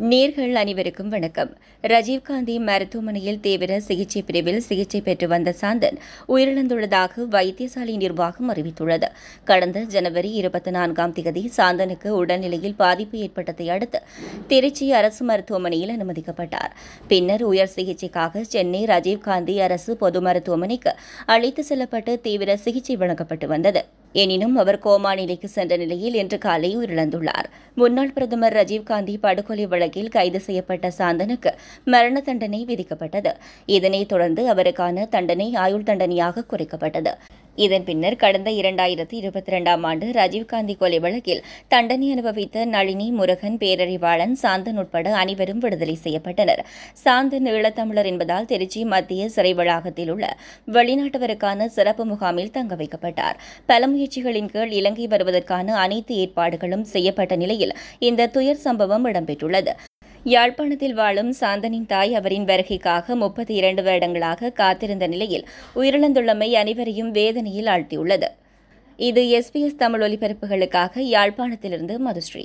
நேர்கள் அனைவருக்கும் வணக்கம். ராஜீவ்காந்தி மருத்துவமனையில் தீவிர சிகிச்சை பிரிவில் சிகிச்சை பெற்று வந்த சாந்தன் உயிரிழந்துள்ளதாக வைத்தியசாலை நிர்வாகம் அறிவித்துள்ளது. கடந்த ஜனவரி இருபத்தி நான்காம் தேதி சாந்தனுக்கு உடல்நிலையில் பாதிப்பு ஏற்பட்டதை அடுத்து திருச்சி அரசு மருத்துவமனையில் அனுமதிக்கப்பட்டார். பின்னர் உயர் சிகிச்சைக்காக சென்னை ராஜீவ்காந்தி அரசு பொது மருத்துவமனைக்கு அழைத்து செல்லப்பட்டு தீவிர சிகிச்சை வழங்கப்பட்டு வந்தது. எனினும் அவர் கோமா நிலைக்கு சென்ற நிலையில் இன்று காலை உயிரிழந்துள்ளார். முன்னாள் பிரதமர் ராஜீவ்காந்தி படுகொலை வழக்கில் கைது செய்யப்பட்ட சாந்தனுக்கு மரண தண்டனை விதிக்கப்பட்டது. இதனைத் தொடர்ந்து அவருக்கான தண்டனை ஆயுள் தண்டனையாக குறைக்கப்பட்டது. இதன் பின்னர் கடந்த இரண்டாயிரத்தி இருபத்தி இரண்டாம் ஆண்டு ராஜீவ்காந்தி கொலை வழக்கில் தண்டனை அனுபவித்த நளினி முருகன் பேரறிவாளன் சாந்தன் உட்பட அனைவரும் விடுதலை செய்யப்பட்டனர். சாந்தன் ஈழத்தமிழர் என்பதால் திருச்சி மத்திய சிறை வளாகத்தில் உள்ள வெளிநாட்டவருக்கான சிறப்பு முகாமில் தங்க வைக்கப்பட்டார். பல முயற்சிகளின் கீழ் இலங்கை வருவதற்கான அனைத்து ஏற்பாடுகளும் செய்யப்பட்ட நிலையில் இந்த துயர் சம்பவம் இடம்பெற்றுள்ளது. யாழ்ப்பாணத்தில் வாழும் சாந்தனின் தாய் அவரின் வருகைக்காக முப்பத்தி இரண்டு வருடங்களாக காத்திருந்த நிலையில் உயிரிழந்துள்ளமை அனைவரையும் வேதனையில் ஆழ்த்தியுள்ளது. இது எஸ்பிஎஸ் தமிழ் ஒலிபரப்புகளுக்காக யாழ்ப்பாணத்திலிருந்து மதுஸ்ரீ.